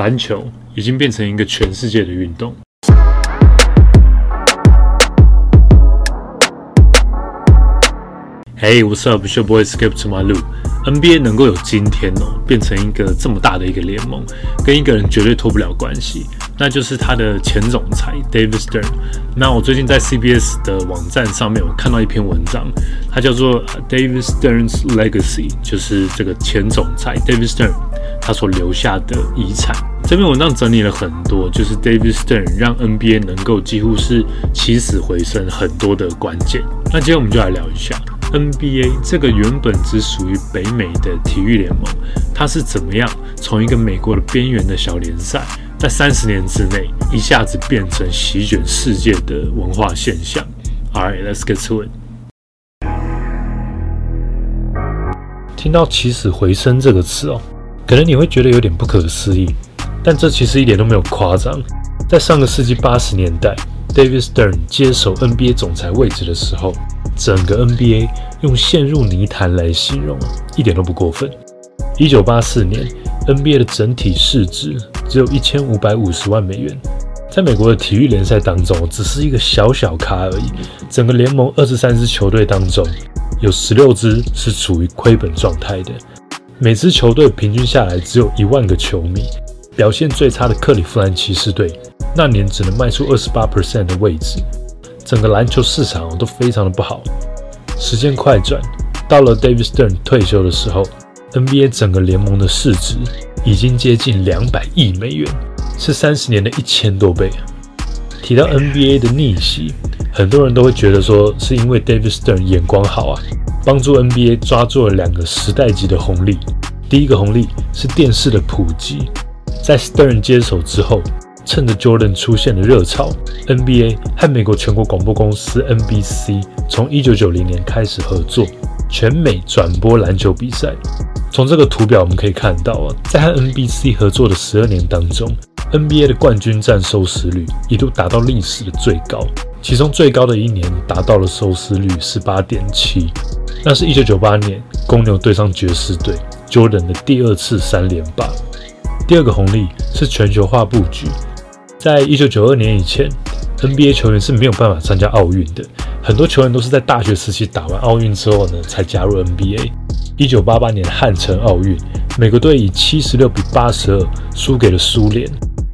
篮球已经变成一个全世界的运动。Hey, what's up? Your boy skip to my loop. NBA 能够有今天哦，变成一个这么大的一个联盟，跟一个人绝对脱不了关系，那就是他的前总裁 David Stern。那我最近在 CBS 的网站上面，我看到一篇文章，它叫做 David Stern's Legacy，就是这个前总裁 David Stern 他所留下的遗产。这篇文章整理了很多，就是 David Stern 让 NBA 能够几乎是起死回生很多的关键。那今天我们就来聊一下。NBA 这个原本只属于北美的体育联盟，它是怎么样从一个美国的边缘的小联赛，在三十年之内一下子变成席卷世界的文化现象？Alright, let's get to it。听到起死回生这个词哦，可能你会觉得有点不可思议，但这其实一点都没有夸张。在上个世纪八十年代，David Stern 接手 NBA 总裁位置的时候。整个 NBA 用陷入泥潭来形容，一点都不过分。一九八四年，NBA 的整体市值只有一千五百五十万美元，在美国的体育联赛当中，只是一个小小咖而已。整个联盟二十三支球队当中，有十六支是处于亏本状态的，每支球队平均下来只有一万个球迷。表现最差的克利夫兰骑士队，那年只能卖出二十八 percent 的位置。整个篮球市场都非常的不好。时间快转，到了 David Stern 退休的时候，NBA 整个联盟的市值已经接近两百亿美元，是三十年的一千多倍。提到 NBA 的逆袭，很多人都会觉得说是因为 David Stern 眼光好啊，帮助 NBA 抓住了两个时代级的红利。第一个红利是电视的普及，在 Stern 接手之后。趁着 Jordan 出现的热潮，NBA 和美国全国广播公司 NBC 从1990年开始合作，全美转播篮球比赛。从这个图表我们可以看到啊，在和 NBC 合作的十二年当中，NBA 的冠军战收视率一度达到历史的最高，其中最高的一年达到了收视率十八点七，那是一九九八年公牛对上爵士队，Jordan 的第二次三连霸。第二个红利是全球化布局。在一九九二年以前，NBA 球员是没有办法参加奥运的。很多球员都是在大学时期打完奥运之后呢，才加入 NBA。一九八八年汉城奥运，美国队以七十六比八十二输给了苏联。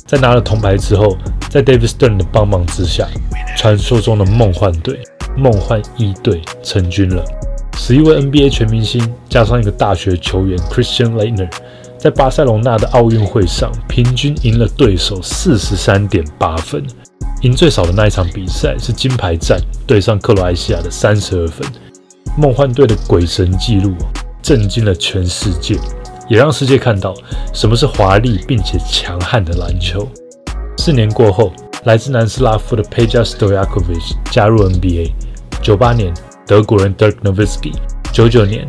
在拿了铜牌之后，在 David Stern 的帮忙之下，传说中的梦幻队——梦幻一队成军了。十一位 NBA 全明星加上一个大学球员 Christian Laettner。在巴塞隆纳的奥运会上，平均赢了对手四十三点八分。赢最少的那一场比赛是金牌战对上克罗埃西亚的三十二分。梦幻队的鬼神纪录震惊了全世界，也让世界看到什么是华丽并且强悍的篮球。四年过后，来自南斯拉夫的 Peja Stojakovic 加入 NBA。九八年，德国人 Dirk Nowitzki。九九年，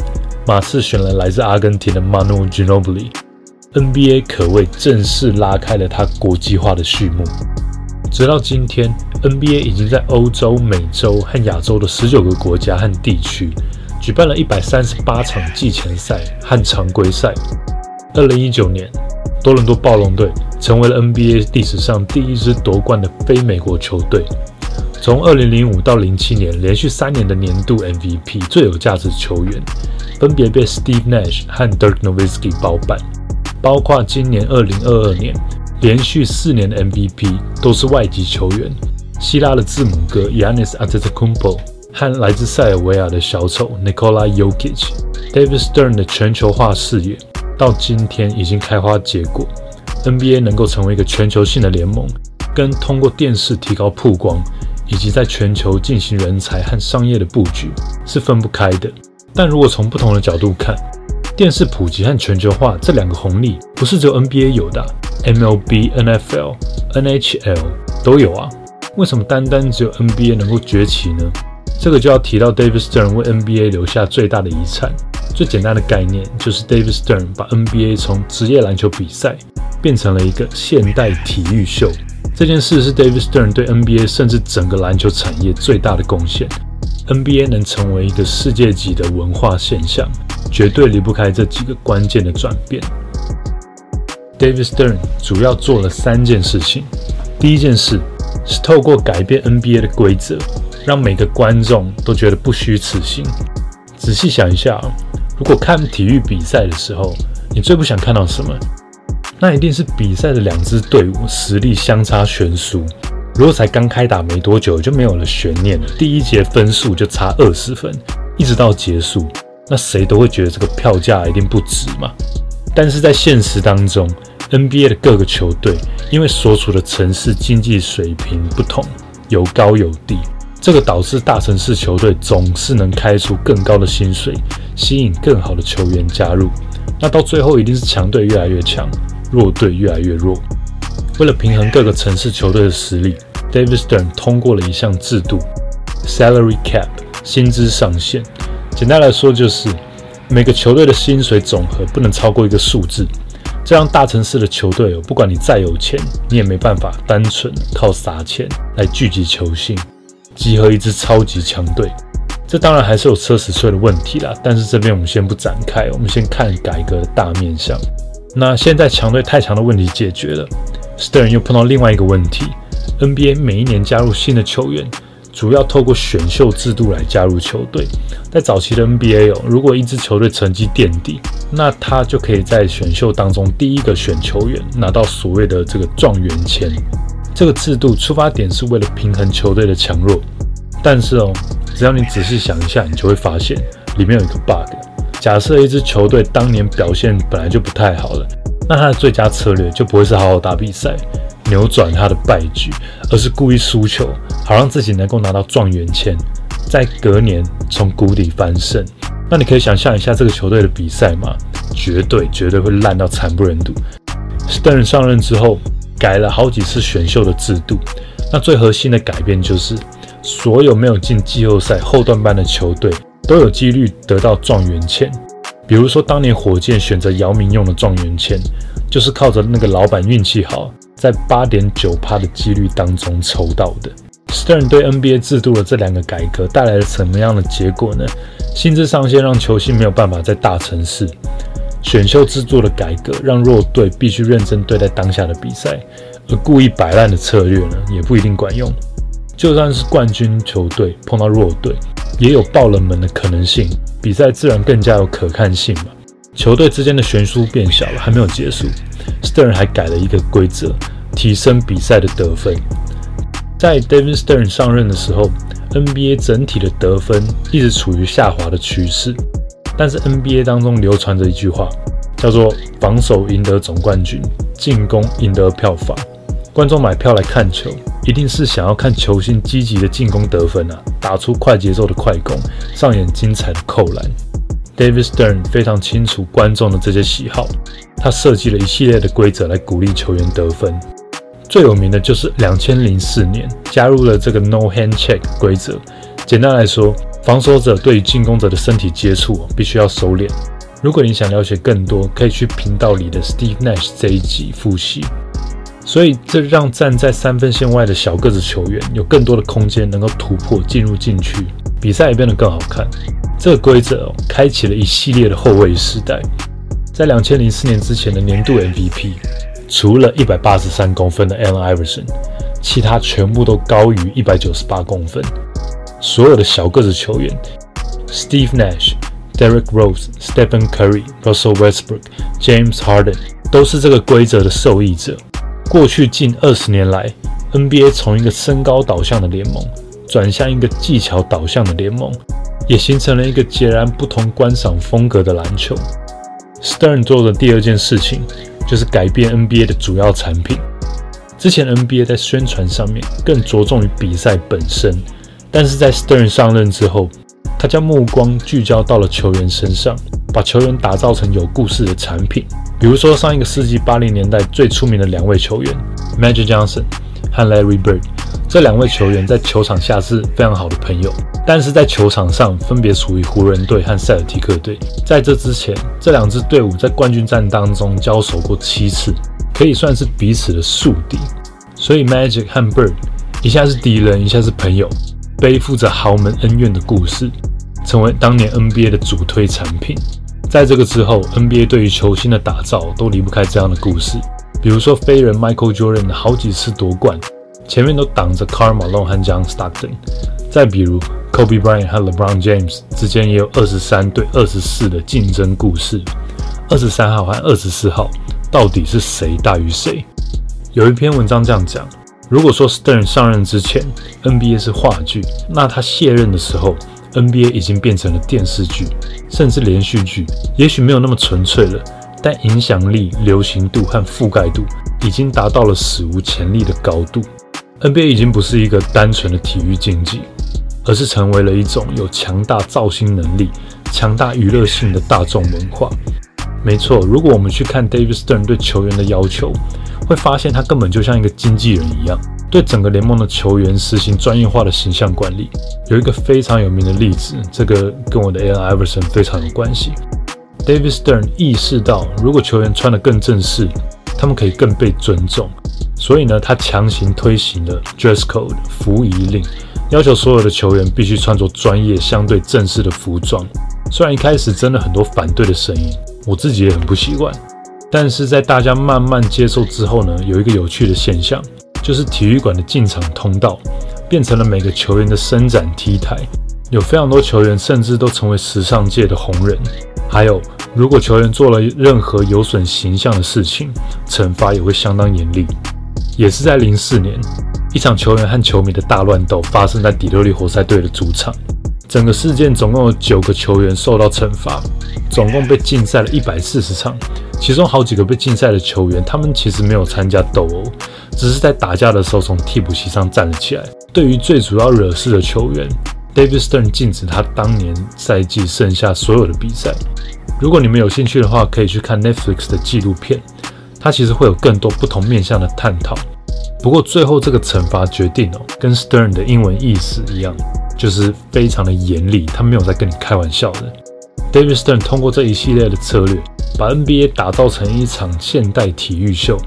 马刺选了来自阿根廷的 Manu Ginobili。NBA 可谓正式拉开了它国际化的序幕。直到今天，NBA 已经在欧洲、美洲和亚洲的十九个国家和地区举办了一百三十八场季前赛和常规赛。二零一九年，多伦多暴龙队成为了 NBA 历史上第一支夺冠的非美国球队。从二零零五到零七年，连续三年的年度 MVP 最有价值球员分别被 Steve Nash 和 Dirk Nowitzki 包办。包括今年二零二二年连续四年的 MVP 都是外籍球员，希腊的字母哥 Yanis a t e t o k u m p o 和来自塞尔维亚的小丑 Nikola Jokic。David Stern 的全球化视野到今天已经开花结果，NBA 能够成为一个全球性的联盟，跟通过电视提高曝光以及在全球进行人才和商业的布局是分不开的。但如果从不同的角度看，电视普及和全球化这两个红利，不是只有 NBA 有的，MLB、NFL、NHL 都有啊。为什么单单只有 NBA 能够崛起呢？这个就要提到 David Stern 为 NBA 留下最大的遗产。最简单的概念就是 David Stern 把 NBA 从职业篮球比赛变成了一个现代体育秀。这件事是 David Stern 对 NBA 甚至整个篮球产业最大的贡献。NBA 能成为一个世界级的文化现象。绝对离不开这几个关键的转变。David Stern 主要做了三件事情。第一件事是透过改变 NBA 的规则，让每个观众都觉得不虚此行。仔细想一下，如果看体育比赛的时候，你最不想看到什么？那一定是比赛的两支队伍实力相差悬殊。如果才刚开打没多久就没有了悬念，第一节分数就差二十分，一直到结束，那谁都会觉得这个票价一定不值嘛。但是在现实当中，NBA 的各个球队因为所处的城市经济水平不同，有高有低，这个导致大城市球队总是能开出更高的薪水，吸引更好的球员加入。那到最后一定是强队越来越强，弱队越来越弱。为了平衡各个城市球队的实力，David Stern 通过了一项制度：salary cap，薪资上限。简单来说就是。每个球队的薪水总和不能超过一个数字，这样大城市的球队哦，不管你再有钱，你也没办法单纯靠撒钱来聚集球星，集合一支超级强队。这当然还是有奢侈税的问题啦，但是这边我们先不展开，我们先看改革的大面向。那现在强队太强的问题解决了，Stern 又碰到另外一个问题：NBA 每一年加入新的球员。主要透过选秀制度来加入球队。在早期的 NBA 哦，如果一支球队成绩垫底，那他就可以在选秀当中第一个选球员，拿到所谓的这个状元签。这个制度出发点是为了平衡球队的强弱，但是哦，只要你仔细想一下，你就会发现里面有一个 bug。假设一支球队当年表现本来就不太好了，那他的最佳策略就不会是好好打比赛。扭转他的败局，而是故意输球，好让自己能够拿到状元签，在隔年从谷底翻身。那你可以想象一下这个球队的比赛吗？绝对绝对会烂到惨不忍睹。Stern 上任之后，改了好几次选秀的制度。那最核心的改变就是，所有没有进季后赛后段班的球队都有几率得到状元签。比如说当年火箭选择姚明用的状元签，就是靠着那个老板运气好。在八点九趴的几率当中抽到的。Stern 对 NBA 制度的这两个改革带来了什么样的结果呢？薪资上限让球星没有办法在大城市；选秀制度的改革让弱队必须认真对待当下的比赛，而故意摆烂的策略呢，也不一定管用。就算是冠军球队碰到弱队，也有爆冷门的可能性，比赛自然更加有可看性嘛。球队之间的悬殊变小了，还没有结束。Stern 还改了一个规则，提升比赛的得分。在 David Stern 上任的时候，NBA 整体的得分一直处于下滑的趋势。但是 NBA 当中流传着一句话，叫做“防守赢得总冠军，进攻赢得票房”。观众买票来看球，一定是想要看球星积极的进攻得分啊，打出快节奏的快攻，上演精彩的扣篮。David Stern 非常清楚观众的这些喜好，他设计了一系列的规则来鼓励球员得分。最有名的就是两千零四年加入了这个 No Hand Check 规则。简单来说，防守者对于进攻者的身体接触必须要收敛。如果你想了解更多，可以去频道里的 Steve Nash 这一集复习。所以这让站在三分线外的小个子球员有更多的空间能够突破进入禁区，比赛也变得更好看。这个规则开启了一系列的后卫时代。在两千零四年之前的年度 MVP，除了一百八十三公分的 Allen Iverson，其他全部都高于一百九十八公分。所有的小个子球员，Steve Nash、Derrick Rose、Stephen Curry、Russell Westbrook、James Harden，都是这个规则的受益者。过去近二十年来，NBA 从一个身高导向的联盟，转向一个技巧导向的联盟。也形成了一个截然不同观赏风格的篮球。Stern 做的第二件事情就是改变 NBA 的主要产品。之前 NBA 在宣传上面更着重于比赛本身，但是在 Stern 上任之后，他将目光聚焦到了球员身上，把球员打造成有故事的产品。比如说上一个世纪八零年代最出名的两位球员 Magic Johnson 和 Larry Bird。这两位球员在球场下是非常好的朋友，但是在球场上分别属于湖人队和塞尔提克队。在这之前，这两支队伍在冠军战当中交手过七次，可以算是彼此的宿敌。所以 Magic 和 Bird 一下是敌人，一下是朋友，背负着豪门恩怨的故事，成为当年 NBA 的主推产品。在这个之后，NBA 对于球星的打造都离不开这样的故事。比如说飞人 Michael Jordan 好几次夺冠，前面都挡着 Karl Malone 和 John Stockton。再比如 Kobe Bryant 和 LeBron James 之间也有二十三对二十四的竞争故事。二十三号和二十四号到底是谁大于谁？有一篇文章这样讲：如果说 Stern 上任之前 NBA 是话剧，那他卸任的时候 NBA 已经变成了电视剧，甚至连续剧。也许没有那么纯粹了。但影响力、流行度和覆盖度已经达到了史无前例的高度。NBA 已经不是一个单纯的体育竞技，而是成为了一种有强大造星能力、强大娱乐性的大众文化。没错，如果我们去看 David Stern 对球员的要求，会发现他根本就像一个经纪人一样，对整个联盟的球员实行专业化的形象管理。有一个非常有名的例子，这个跟我的 Allen Iverson 非常有关系。David Stern 意识到，如果球员穿得更正式，他们可以更被尊重。所以呢，他强行推行了 Dress Code 服仪令，要求所有的球员必须穿着专业、相对正式的服装。虽然一开始真的很多反对的声音，我自己也很不习惯。但是在大家慢慢接受之后呢，有一个有趣的现象，就是体育馆的进场通道变成了每个球员的伸展 T 台，有非常多球员甚至都成为时尚界的红人。还有。如果球员做了任何有损形象的事情，惩罚也会相当严厉。也是在零四年，一场球员和球迷的大乱斗发生在底特律活塞队的主场。整个事件总共有九个球员受到惩罚，总共被禁赛了一百四十场。其中好几个被禁赛的球员，他们其实没有参加斗殴，只是在打架的时候从替补席上站了起来。对于最主要惹事的球员，David Stern 禁止他当年赛季剩下所有的比赛。如果你们有兴趣的话，可以去看 Netflix 的纪录片，它其实会有更多不同面向的探讨。不过最后这个惩罚决定哦，跟 Stern 的英文意思一样，就是非常的严厉，他没有在跟你开玩笑的。David Stern 通过这一系列的策略，把 NBA 打造成一场现代体育秀，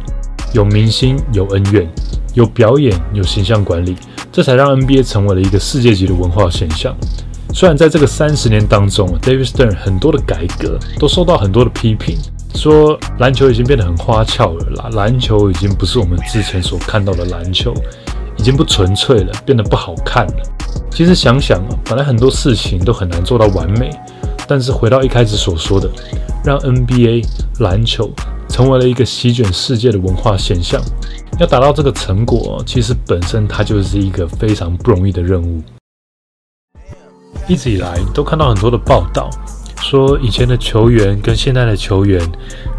有明星，有恩怨，有表演，有形象管理，这才让 NBA 成为了一个世界级的文化现象。虽然在这个三十年当中，David Stern 很多的改革都受到很多的批评，说篮球已经变得很花俏了啦，篮球已经不是我们之前所看到的篮球，已经不纯粹了，变得不好看了。其实想想，本来很多事情都很难做到完美，但是回到一开始所说的，让 NBA 篮球成为了一个席卷世界的文化现象，要达到这个成果，其实本身它就是一个非常不容易的任务。一直以来都看到很多的报道，说以前的球员跟现在的球员，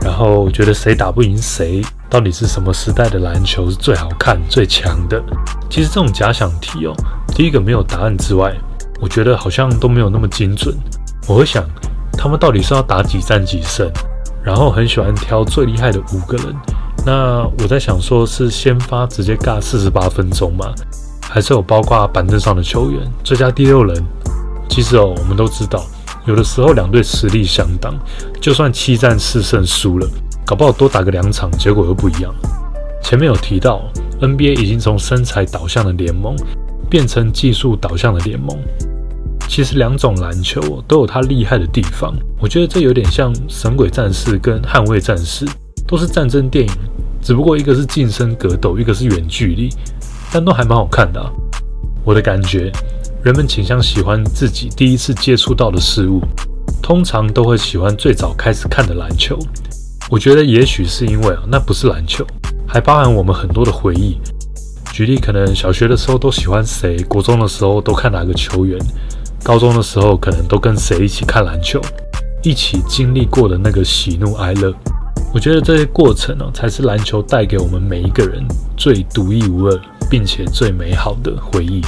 然后觉得谁打不赢谁，到底是什么时代的篮球是最好看、最强的？其实这种假想题哦，第一个没有答案之外，我觉得好像都没有那么精准。我会想，他们到底是要打几战几胜，然后很喜欢挑最厉害的五个人。那我在想，说是先发直接尬四十八分钟吗？还是有包括板凳上的球员，最佳第六人？其实哦，我们都知道，有的时候两队实力相当，就算七战四胜输了，搞不好多打个两场，结果又不一样。前面有提到，NBA 已经从身材导向的联盟变成技术导向的联盟。其实两种篮球都有它厉害的地方，我觉得这有点像《神鬼战士》跟《捍卫战士》，都是战争电影，只不过一个是近身格斗，一个是远距离，但都还蛮好看的。我的感觉。人们倾向喜欢自己第一次接触到的事物，通常都会喜欢最早开始看的篮球。我觉得也许是因为啊，那不是篮球，还包含我们很多的回忆。举例，可能小学的时候都喜欢谁，国中的时候都看哪个球员，高中的时候可能都跟谁一起看篮球，一起经历过的那个喜怒哀乐。我觉得这些过程呢，才是篮球带给我们每一个人最独一无二，并且最美好的回忆。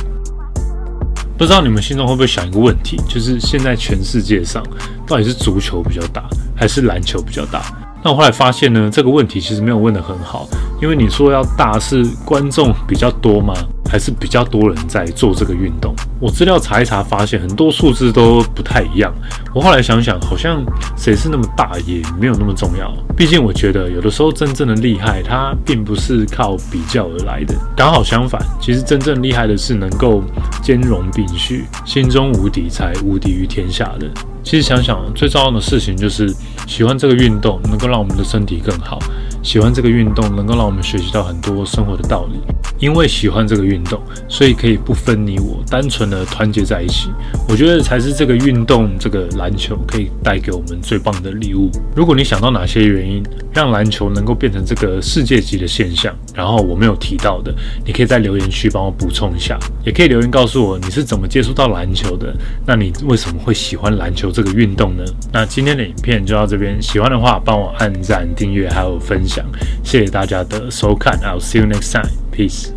不知道你们心中会不会想一个问题，就是现在全世界上到底是足球比较大，还是篮球比较大？那我后来发现呢，这个问题其实没有问得很好，因为你说要大是观众比较多吗？还是比较多人在做这个运动。我资料查一查，发现很多数字都不太一样。我后来想想，好像谁是那么大也没有那么重要。毕竟我觉得有的时候真正的厉害，它并不是靠比较而来的。刚好相反，其实真正厉害的是能够兼容并蓄，心中无敌才无敌于天下的。其实想想，最重要的事情就是喜欢这个运动，能够让我们的身体更好；喜欢这个运动，能够让我们学习到很多生活的道理。因为喜欢这个运动，所以可以不分你我，单纯的团结在一起。我觉得才是这个运动，这个篮球可以带给我们最棒的礼物。如果你想到哪些原因让篮球能够变成这个世界级的现象，然后我没有提到的，你可以在留言区帮我补充一下，也可以留言告诉我你是怎么接触到篮球的。那你为什么会喜欢篮球这个运动呢？那今天的影片就到这边，喜欢的话帮我按赞、订阅还有分享，谢谢大家的收看。I'll see you next time. Peace.